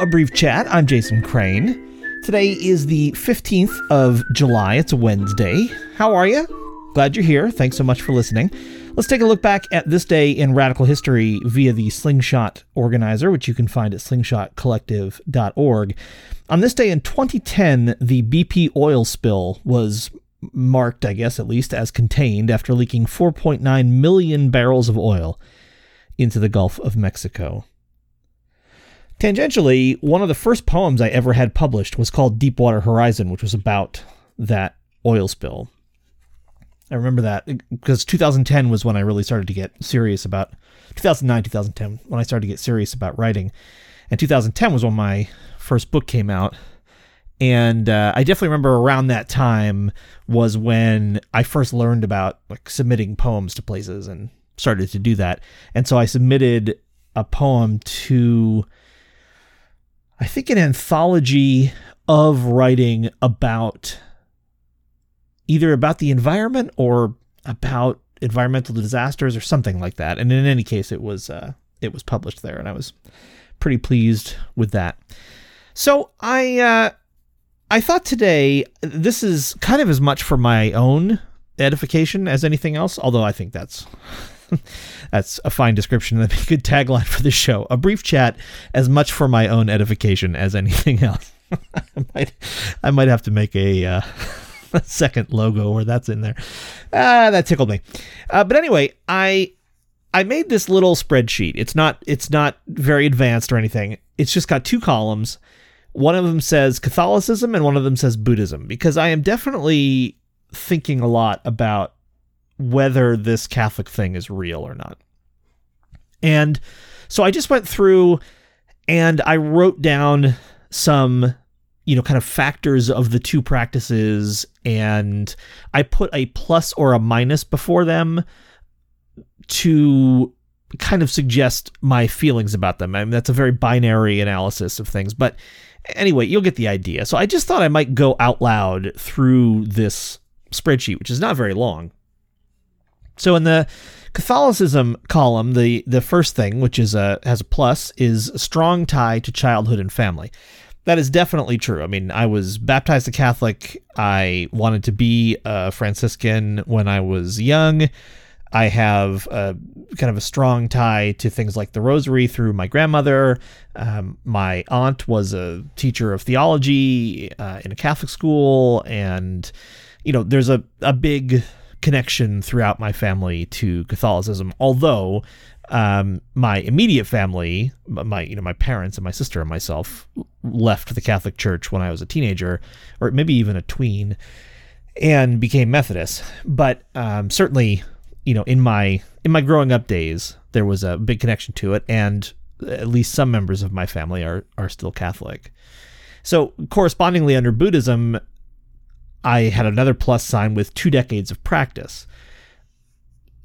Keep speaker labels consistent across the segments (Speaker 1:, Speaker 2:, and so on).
Speaker 1: A brief chat. I'm Jason Crane. Today is the 15th of July. It's a Wednesday. How are you? Glad you're here. Thanks so much for listening. Let's take a look back at this day in radical history via the Slingshot Organizer, which you can find at slingshotcollective.org. On this day in 2010, the BP oil spill was marked, I guess at least, as contained after leaking 4.9 million barrels of oil into the Gulf of Mexico. Tangentially, one of the first poems I ever had published was called Deepwater Horizon, which was about that oil spill. I remember that because 2010 was when I really started to get serious about 2009, 2010 when I started to get serious about writing, and 2010 was when my first book came out. And uh, I definitely remember around that time was when I first learned about like submitting poems to places and started to do that. And so I submitted a poem to I think an anthology of writing about either about the environment or about environmental disasters or something like that. And in any case, it was uh, it was published there, and I was pretty pleased with that. So I uh, I thought today this is kind of as much for my own edification as anything else. Although I think that's That's a fine description. That'd be a good tagline for the show. A brief chat, as much for my own edification as anything else. I might, I might have to make a, uh, a second logo where that's in there. Ah, that tickled me. Uh, but anyway, I I made this little spreadsheet. It's not it's not very advanced or anything. It's just got two columns. One of them says Catholicism and one of them says Buddhism because I am definitely thinking a lot about whether this Catholic thing is real or not. And so I just went through and I wrote down some, you know, kind of factors of the two practices and I put a plus or a minus before them to kind of suggest my feelings about them. I mean, that's a very binary analysis of things, but anyway, you'll get the idea. So I just thought I might go out loud through this spreadsheet, which is not very long. So in the Catholicism column, the the first thing, which is a has a plus, is a strong tie to childhood and family. That is definitely true. I mean, I was baptized a Catholic. I wanted to be a Franciscan when I was young. I have a, kind of a strong tie to things like the Rosary through my grandmother. Um, my aunt was a teacher of theology uh, in a Catholic school, and you know, there's a a big connection throughout my family to Catholicism. Although um, my immediate family, my you know my parents and my sister and myself left the Catholic Church when I was a teenager, or maybe even a tween, and became Methodist. But um, certainly, you know, in my in my growing up days, there was a big connection to it, and at least some members of my family are are still Catholic. So, correspondingly, under Buddhism, I had another plus sign with two decades of practice.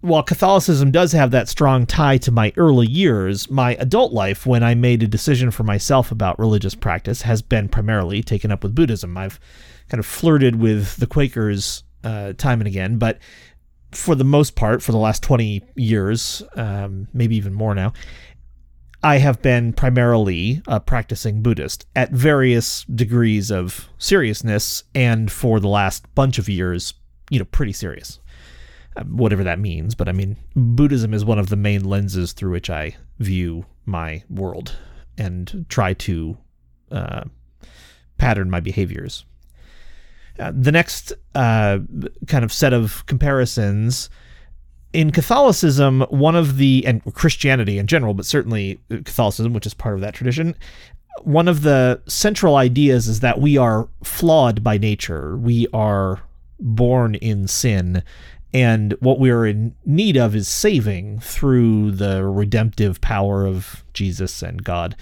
Speaker 1: While Catholicism does have that strong tie to my early years, my adult life, when I made a decision for myself about religious practice, has been primarily taken up with Buddhism. I've kind of flirted with the Quakers uh, time and again, but for the most part, for the last 20 years, um, maybe even more now, I have been primarily a practicing Buddhist at various degrees of seriousness, and for the last bunch of years, you know, pretty serious. Uh, whatever that means, but I mean, Buddhism is one of the main lenses through which I view my world and try to uh, pattern my behaviors. Uh, the next uh, kind of set of comparisons in Catholicism, one of the and Christianity in general, but certainly Catholicism, which is part of that tradition, one of the central ideas is that we are flawed by nature. We are born in sin, and what we are in need of is saving through the redemptive power of Jesus and God.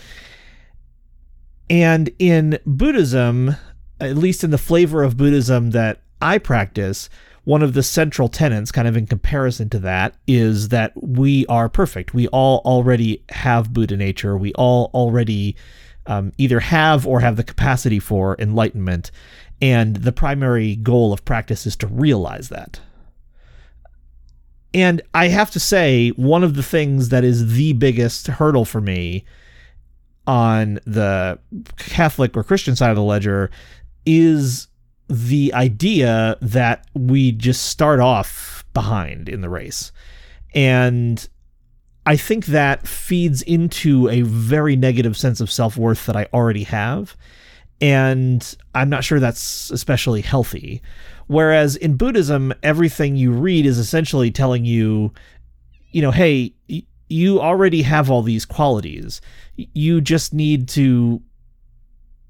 Speaker 1: And in Buddhism, at least in the flavor of Buddhism that I practice, one of the central tenets, kind of in comparison to that, is that we are perfect. We all already have Buddha nature. We all already um, either have or have the capacity for enlightenment. And the primary goal of practice is to realize that. And I have to say, one of the things that is the biggest hurdle for me on the Catholic or Christian side of the ledger is the idea that we just start off behind in the race. And I think that feeds into a very negative sense of self worth that I already have. And I'm not sure that's especially healthy. Whereas in Buddhism, everything you read is essentially telling you, you know, hey, you already have all these qualities. You just need to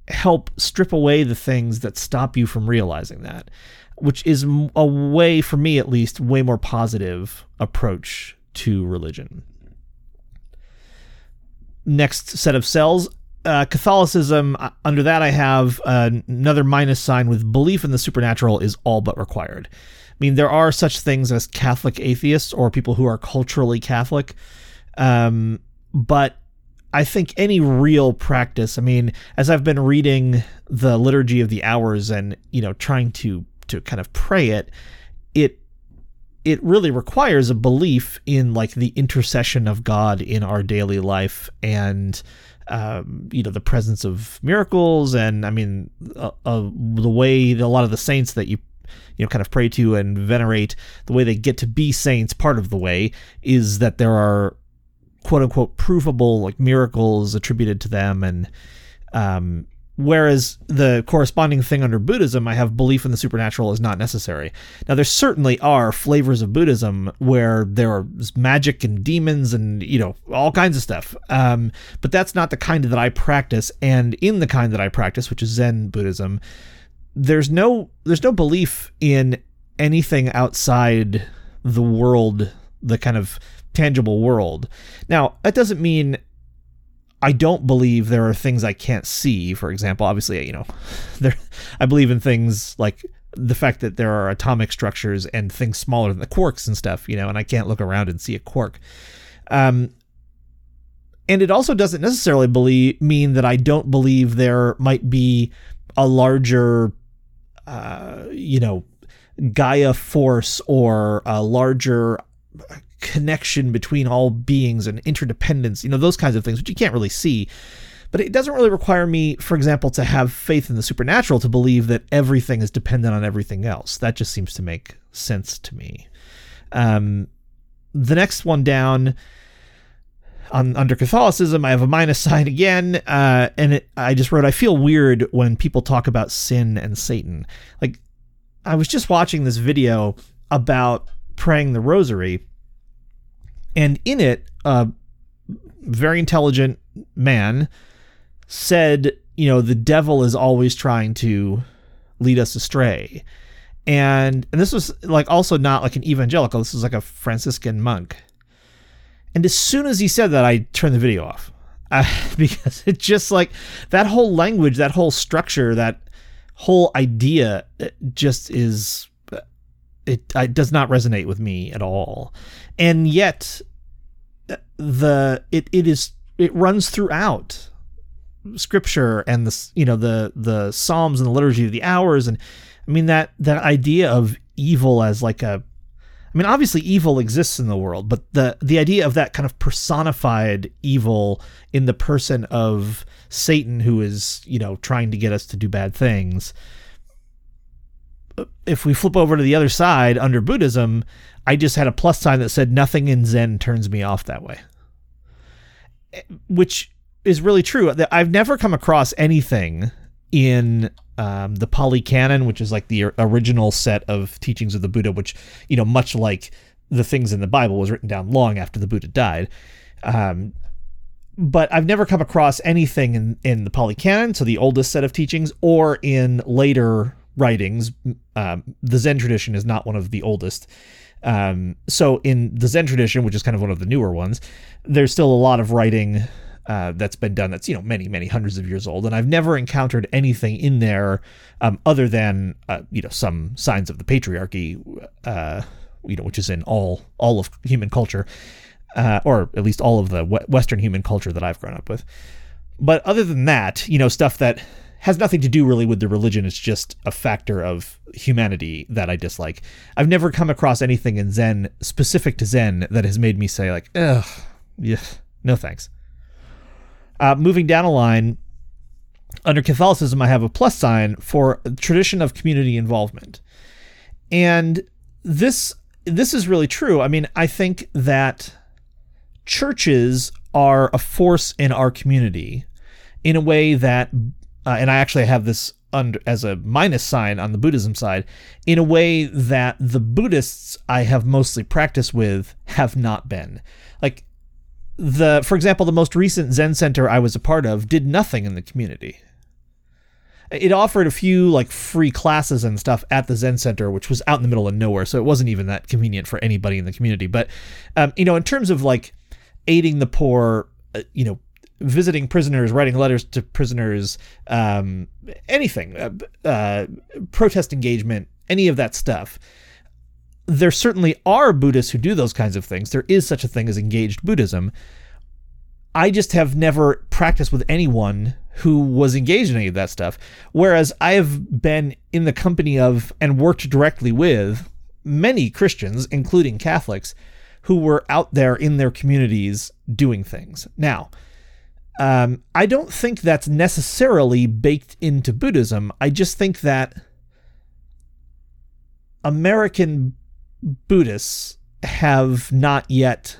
Speaker 1: help strip away the things that stop you from realizing that, which is a way, for me at least, way more positive approach to religion. Next set of cells. Uh, Catholicism, uh, under that, I have uh, another minus sign with belief in the supernatural is all but required. I mean, there are such things as Catholic atheists or people who are culturally Catholic, um, but I think any real practice, I mean, as I've been reading the liturgy of the hours and, you know, trying to to kind of pray it, it it really requires a belief in like the intercession of God in our daily life and um, you know the presence of miracles and I mean uh, uh, the way a lot of the saints that you you know kind of pray to and venerate the way they get to be saints part of the way is that there are quote unquote provable like miracles attributed to them and um, whereas the corresponding thing under buddhism i have belief in the supernatural is not necessary. Now there certainly are flavors of buddhism where there are magic and demons and you know all kinds of stuff. Um, but that's not the kind that i practice and in the kind that i practice which is zen buddhism there's no there's no belief in anything outside the world the kind of tangible world. Now, that doesn't mean I don't believe there are things I can't see. For example, obviously, you know, there I believe in things like the fact that there are atomic structures and things smaller than the quarks and stuff, you know, and I can't look around and see a quark. Um, and it also doesn't necessarily believe mean that I don't believe there might be a larger, uh, you know, Gaia force or a larger connection between all beings and interdependence, you know, those kinds of things, which you can't really see. But it doesn't really require me, for example, to have faith in the supernatural to believe that everything is dependent on everything else. That just seems to make sense to me. Um, the next one down on under Catholicism, I have a minus sign again, uh, and it, I just wrote, I feel weird when people talk about sin and Satan. Like, I was just watching this video about praying the rosary, and in it, a very intelligent man said, you know, the devil is always trying to lead us astray. And and this was like also not like an evangelical, this was like a Franciscan monk. And as soon as he said that, I turned the video off. Uh, because it just like that whole language, that whole structure, that whole idea just is it, it does not resonate with me at all. And yet the it, it is it runs throughout scripture and the you know the the psalms and the liturgy of the hours. And i mean that that idea of evil as like a i mean obviously evil exists in the world but the the idea of that kind of personified evil in the person of satan who is you know trying to get us to do bad things if we flip over to the other side under Buddhism, I just had a plus sign that said nothing in Zen turns me off that way. Which is really true. I've never come across anything in um, the Pali Canon, which is like the original set of teachings of the Buddha, which, you know, much like the things in the Bible, was written down long after the Buddha died. Um, but I've never come across anything in, in the Pali Canon, so the oldest set of teachings, or in later writings. Um, the Zen tradition is not one of the oldest. Um, so in the Zen tradition, which is kind of one of the newer ones, there's still a lot of writing uh, that's been done that's you know many many hundreds of years old, and I've never encountered anything in there um, other than uh, you know some signs of the patriarchy, uh, you know, which is in all all of human culture, uh, or at least all of the Western human culture that I've grown up with. But other than that, you know, stuff that has nothing to do really with the religion. It's just a factor of humanity that I dislike. I've never come across anything in Zen specific to Zen that has made me say like, ugh, yeah, no thanks. Uh, moving down a line, under Catholicism, I have a plus sign for tradition of community involvement. And this this is really true. I mean, I think that churches are a force in our community in a way that, uh, and I actually have this under as a minus sign on the Buddhism side, in a way that the Buddhists I have mostly practiced with have not been. Like the, for example, the most recent Zen center I was a part of did nothing in the community. It offered a few like free classes and stuff at the Zen Center, which was out in the middle of nowhere, so it wasn't even that convenient for anybody in the community. But um, you know, in terms of like aiding the poor, uh, you know, visiting prisoners, writing letters to prisoners, um, anything, uh, uh, protest engagement, any of that stuff. There certainly are Buddhists who do those kinds of things. There is such a thing as engaged Buddhism. I just have never practiced with anyone who was engaged in any of that stuff. Whereas I have been in the company of and worked directly with many Christians, including Catholics, who were out there in their communities doing things. Now, um, I don't think that's necessarily baked into Buddhism. I just think that American Buddhists have not yet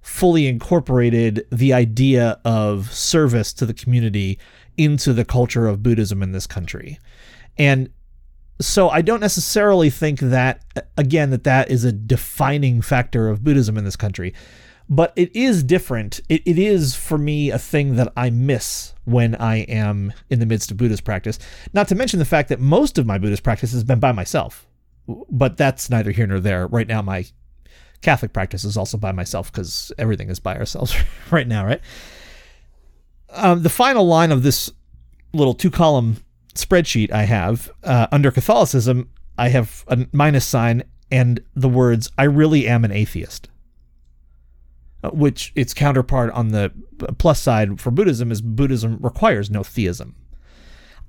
Speaker 1: fully incorporated the idea of service to the community into the culture of Buddhism in this country. And so I don't necessarily think that again that that is a defining factor of Buddhism in this country. But it is different. It, it is for me a thing that I miss when I am in the midst of Buddhist practice. Not to mention the fact that most of my Buddhist practice has been by myself. But that's neither here nor there. Right now, my Catholic practice is also by myself because everything is by ourselves right now, right? Um, the final line of this little two column spreadsheet I have uh, under Catholicism, I have a minus sign and the words, I really am an atheist. Uh, which its counterpart on the plus side for Buddhism is Buddhism requires no theism.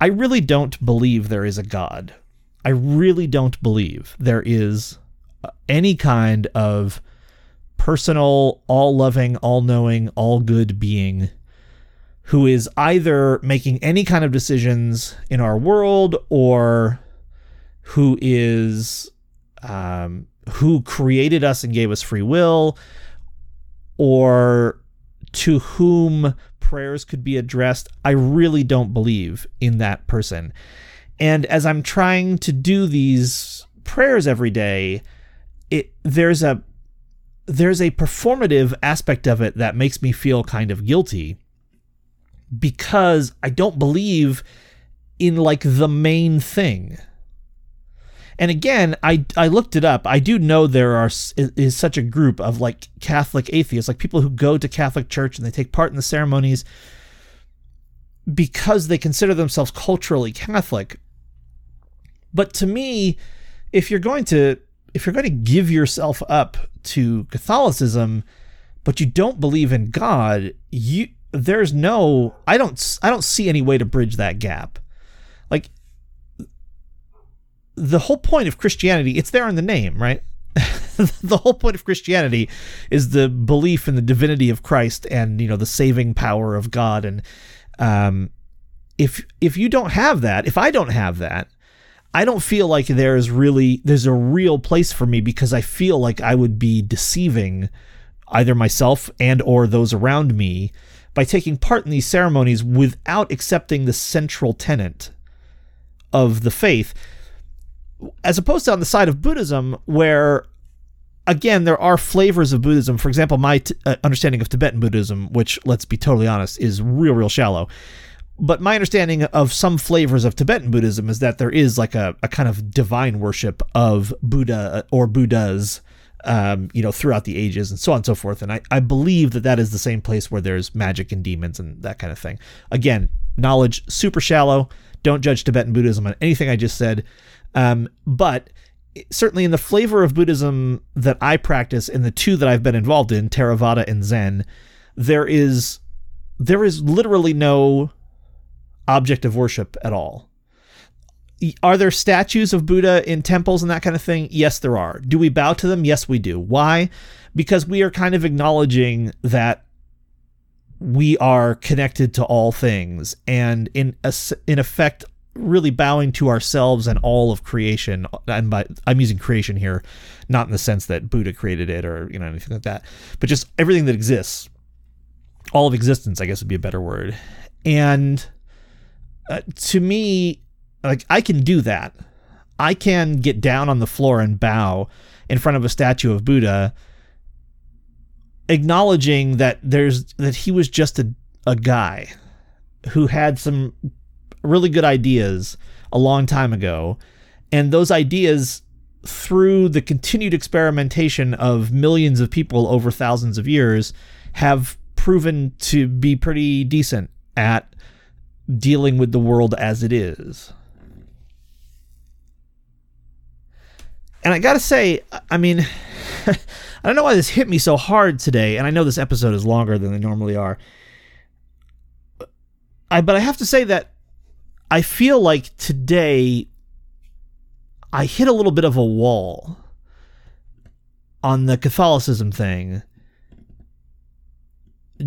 Speaker 1: I really don't believe there is a God. I really don't believe there is any kind of personal, all loving, all knowing, all good being who is either making any kind of decisions in our world or who is um, who created us and gave us free will or to whom prayers could be addressed. I really don't believe in that person. And as I'm trying to do these prayers every day, it there's a there's a performative aspect of it that makes me feel kind of guilty because I don't believe in like the main thing. And again, I I looked it up. I do know there are is such a group of like Catholic atheists, like people who go to Catholic church and they take part in the ceremonies because they consider themselves culturally Catholic. But to me, if you're going to if you're going to give yourself up to Catholicism, but you don't believe in God, you there's no I don't I don't see any way to bridge that gap. The whole point of Christianity, it's there in the name, right? the whole point of Christianity is the belief in the divinity of Christ and you know the saving power of God and um if if you don't have that, if I don't have that, I don't feel like there's really there's a real place for me because I feel like I would be deceiving either myself and or those around me by taking part in these ceremonies without accepting the central tenet of the faith as opposed to on the side of Buddhism where again there are flavors of Buddhism for example my t- uh, understanding of Tibetan Buddhism which let's be totally honest is real real shallow but my understanding of some flavors of Tibetan Buddhism is that there is like a, a kind of divine worship of Buddha or Buddhas, um, you know, throughout the ages and so on and so forth. And I, I believe that that is the same place where there's magic and demons and that kind of thing. Again, knowledge super shallow. Don't judge Tibetan Buddhism on anything I just said. Um, but certainly in the flavor of Buddhism that I practice and the two that I've been involved in, Theravada and Zen, there is there is literally no object of worship at all. Are there statues of Buddha in temples and that kind of thing? Yes, there are. Do we bow to them? Yes, we do. Why? Because we are kind of acknowledging that we are connected to all things and in in effect really bowing to ourselves and all of creation. And by I'm using creation here not in the sense that Buddha created it or you know anything like that but just everything that exists all of existence I guess would be a better word. And uh, to me like I can do that. I can get down on the floor and bow in front of a statue of Buddha acknowledging that there's that he was just a, a guy who had some really good ideas a long time ago and those ideas through the continued experimentation of millions of people over thousands of years have proven to be pretty decent at dealing with the world as it is. And I got to say, I mean, I don't know why this hit me so hard today, and I know this episode is longer than they normally are. Uh, I but I have to say that I feel like today I hit a little bit of a wall on the Catholicism thing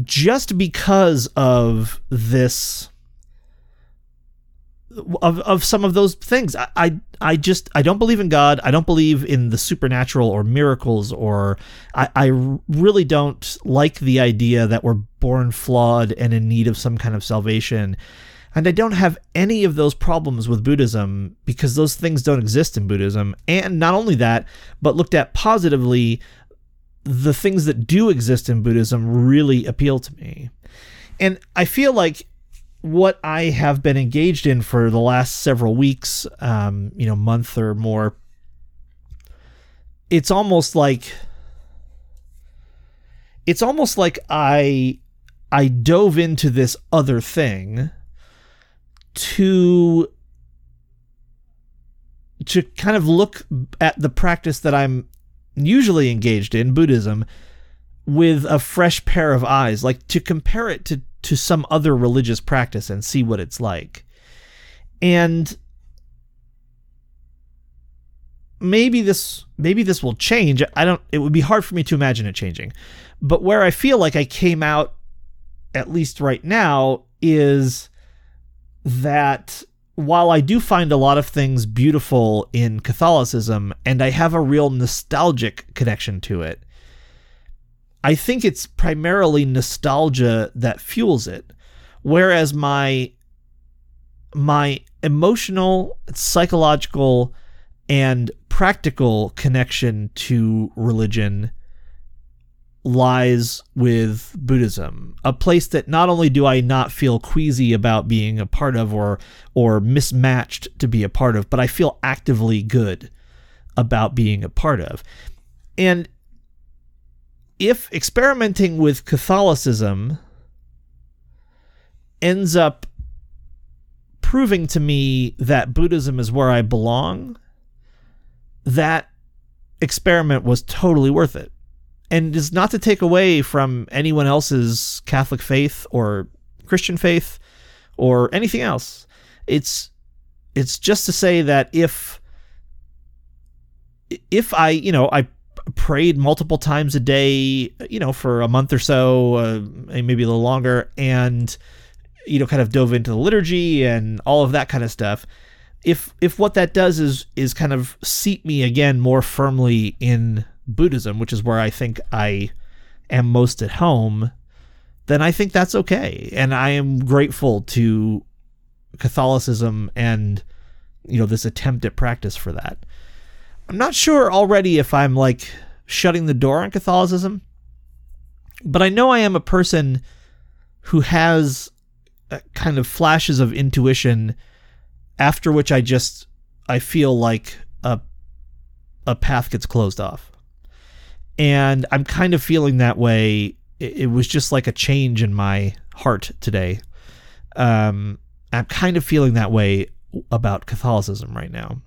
Speaker 1: just because of this of of some of those things. I, I I just I don't believe in God. I don't believe in the supernatural or miracles or I, I really don't like the idea that we're born flawed and in need of some kind of salvation. And I don't have any of those problems with Buddhism because those things don't exist in Buddhism. And not only that, but looked at positively, the things that do exist in Buddhism really appeal to me. And I feel like what I have been engaged in for the last several weeks, um, you know, month or more, it's almost like it's almost like I I dove into this other thing to to kind of look at the practice that I'm usually engaged in Buddhism with a fresh pair of eyes like to compare it to to some other religious practice and see what it's like. And maybe this maybe this will change. I don't it would be hard for me to imagine it changing. But where I feel like I came out at least right now is that while I do find a lot of things beautiful in Catholicism and I have a real nostalgic connection to it, I think it's primarily nostalgia that fuels it. Whereas my my emotional, psychological, and practical connection to religion lies with Buddhism, a place that not only do I not feel queasy about being a part of or or mismatched to be a part of, but I feel actively good about being a part of. And if experimenting with Catholicism ends up proving to me that Buddhism is where I belong, that experiment was totally worth it. And is not to take away from anyone else's Catholic faith or Christian faith or anything else. It's it's just to say that if if I, you know, I prayed multiple times a day, you know, for a month or so, uh, maybe a little longer, and you know, kind of dove into the liturgy and all of that kind of stuff. If if what that does is is kind of seat me again more firmly in Buddhism, which is where I think I am most at home, then I think that's okay, and I am grateful to Catholicism and you know this attempt at practice for that. I'm not sure already if I'm like shutting the door on Catholicism, but I know I am a person who has uh, kind of flashes of intuition after which I just I feel like a a path gets closed off. And I'm kind of feeling that way. It, it was just like a change in my heart today. Um, I'm kind of feeling that way about Catholicism right now.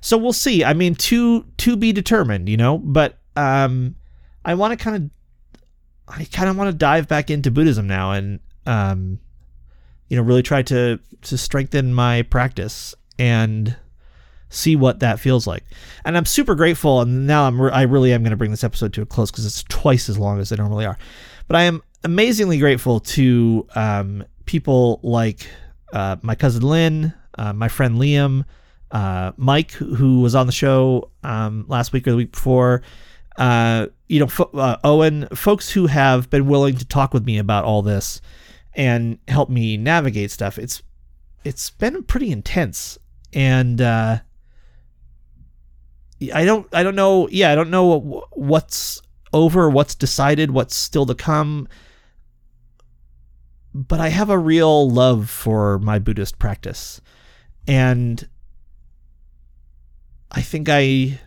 Speaker 1: So we'll see. I mean, to to be determined, you know. But um, I want to kind of, I kind of want to dive back into Buddhism now, and um, you know, really try to to strengthen my practice and see what that feels like. And I'm super grateful. And now I'm re- I really am going to bring this episode to a close because it's twice as long as they normally are. But I am amazingly grateful to um, people like uh, my cousin Lynn, uh, my friend Liam, uh, Mike, who was on the show um, last week or the week before. Uh, you know, fo- uh, Owen, folks who have been willing to talk with me about all this and help me navigate stuff. It's it's been pretty intense, and uh, I don't I don't know. Yeah, I don't know what's over, what's decided, what's still to come. But I have a real love for my Buddhist practice, and I think I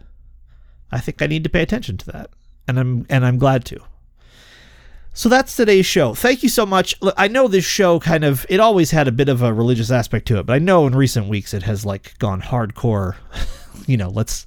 Speaker 1: I think I need to pay attention to that, and I'm and I'm glad to. So that's today's show. Thank you so much. Look, I know this show kind of it always had a bit of a religious aspect to it, but I know in recent weeks it has like gone hardcore. you know, let's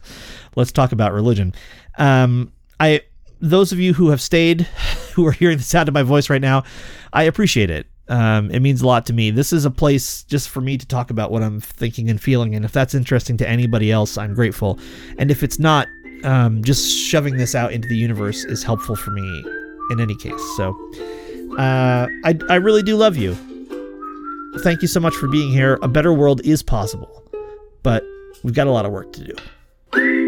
Speaker 1: let's talk about religion. Um, I those of you who have stayed, who are hearing the sound of my voice right now, I appreciate it. Um, it means a lot to me. This is a place just for me to talk about what I'm thinking and feeling, and if that's interesting to anybody else, I'm grateful. And if it's not, um, just shoving this out into the universe is helpful for me in any case. So, uh, I I really do love you. Thank you so much for being here. A better world is possible, but We've got a lot of work to do.